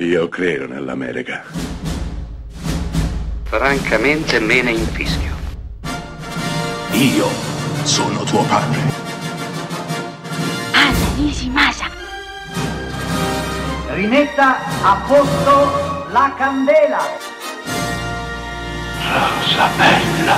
Io credo nell'America. Francamente me ne infischio. Io sono tuo padre. Anna Nishimasa. Rimetta a posto la candela. Rosa bella.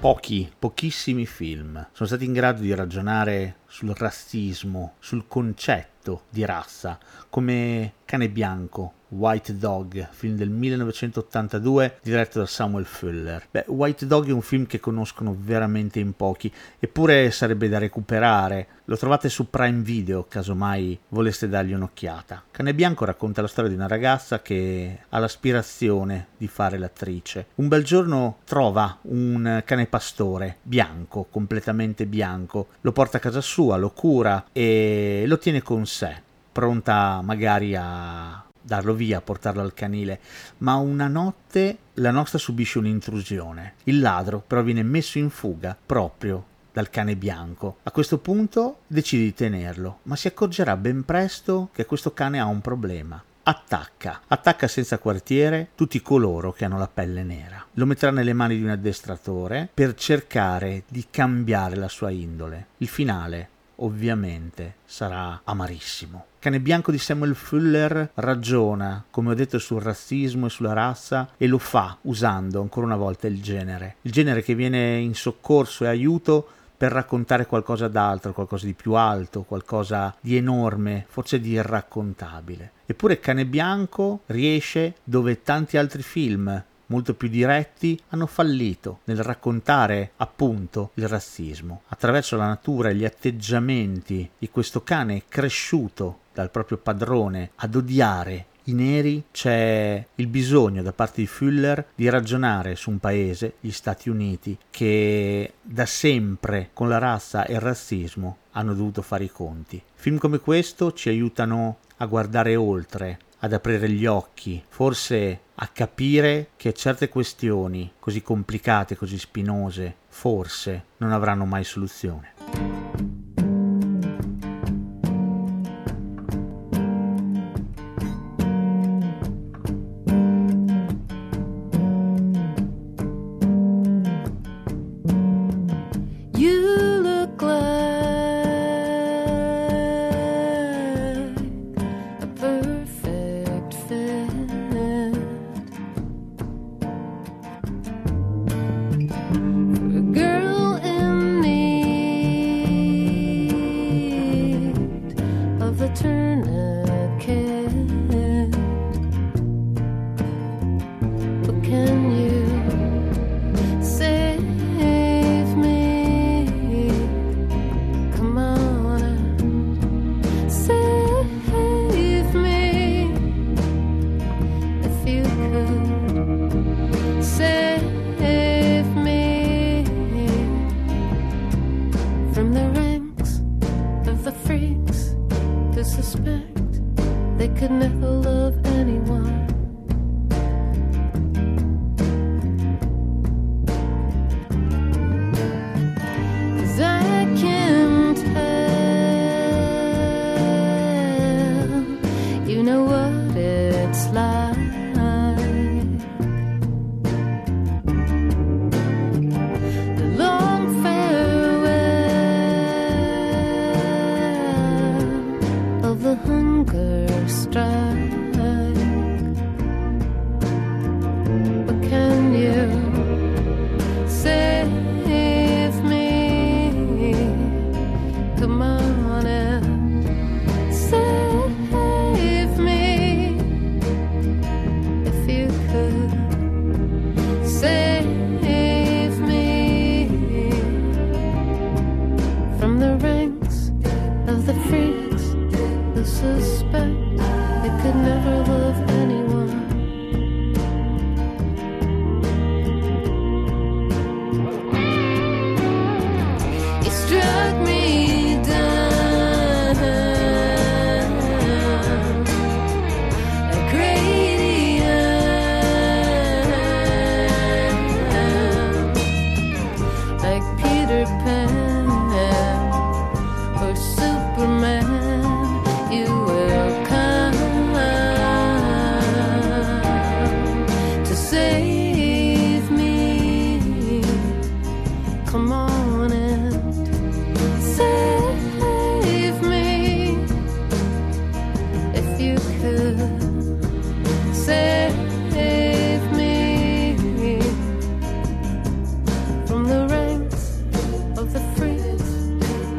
Pochi, pochissimi film sono stati in grado di ragionare sul razzismo, sul concetto di razza, come Cane Bianco, White Dog, film del 1982 diretto da Samuel Fuller. Beh, White Dog è un film che conoscono veramente in pochi, eppure sarebbe da recuperare. Lo trovate su Prime Video, casomai voleste dargli un'occhiata. Cane Bianco racconta la storia di una ragazza che ha l'aspirazione di fare l'attrice. Un bel giorno trova un cane pastore bianco, completamente bianco, lo porta a casa sua, lo cura e lo tiene con sé pronta magari a darlo via, portarlo al canile, ma una notte la nostra subisce un'intrusione. Il ladro però viene messo in fuga proprio dal cane bianco. A questo punto decide di tenerlo, ma si accorgerà ben presto che questo cane ha un problema. Attacca, attacca senza quartiere tutti coloro che hanno la pelle nera. Lo metterà nelle mani di un addestratore per cercare di cambiare la sua indole. Il finale ovviamente sarà amarissimo. Cane bianco di Samuel Fuller ragiona, come ho detto, sul razzismo e sulla razza e lo fa usando ancora una volta il genere. Il genere che viene in soccorso e aiuto per raccontare qualcosa d'altro, qualcosa di più alto, qualcosa di enorme, forse di irraccontabile. Eppure Cane Bianco riesce dove tanti altri film molto più diretti, hanno fallito nel raccontare appunto il razzismo. Attraverso la natura e gli atteggiamenti di questo cane cresciuto dal proprio padrone ad odiare i neri c'è il bisogno da parte di Fuller di ragionare su un paese, gli Stati Uniti, che da sempre con la razza e il razzismo hanno dovuto fare i conti. Film come questo ci aiutano a guardare oltre, ad aprire gli occhi, forse a capire che certe questioni così complicate, così spinose, forse non avranno mai soluzione. to suspect they could never love anyone.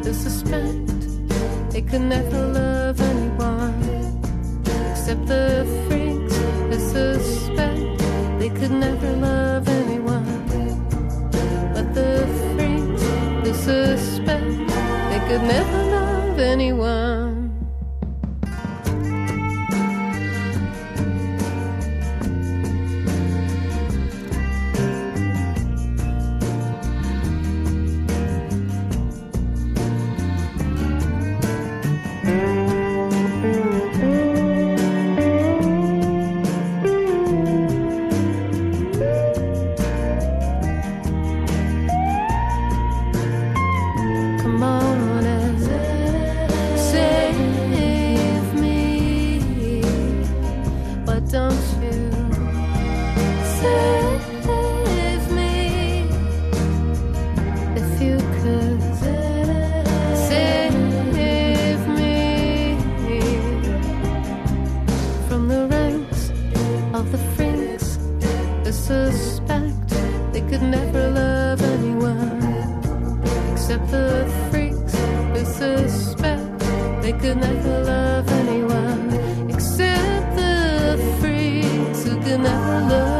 Who suspect they could never love anyone except the freaks who suspect they could never love anyone. But the freaks who suspect they could never love anyone. From the ranks of the freaks who suspect they could never love anyone except the freaks who suspect they could never love anyone except the freaks who could never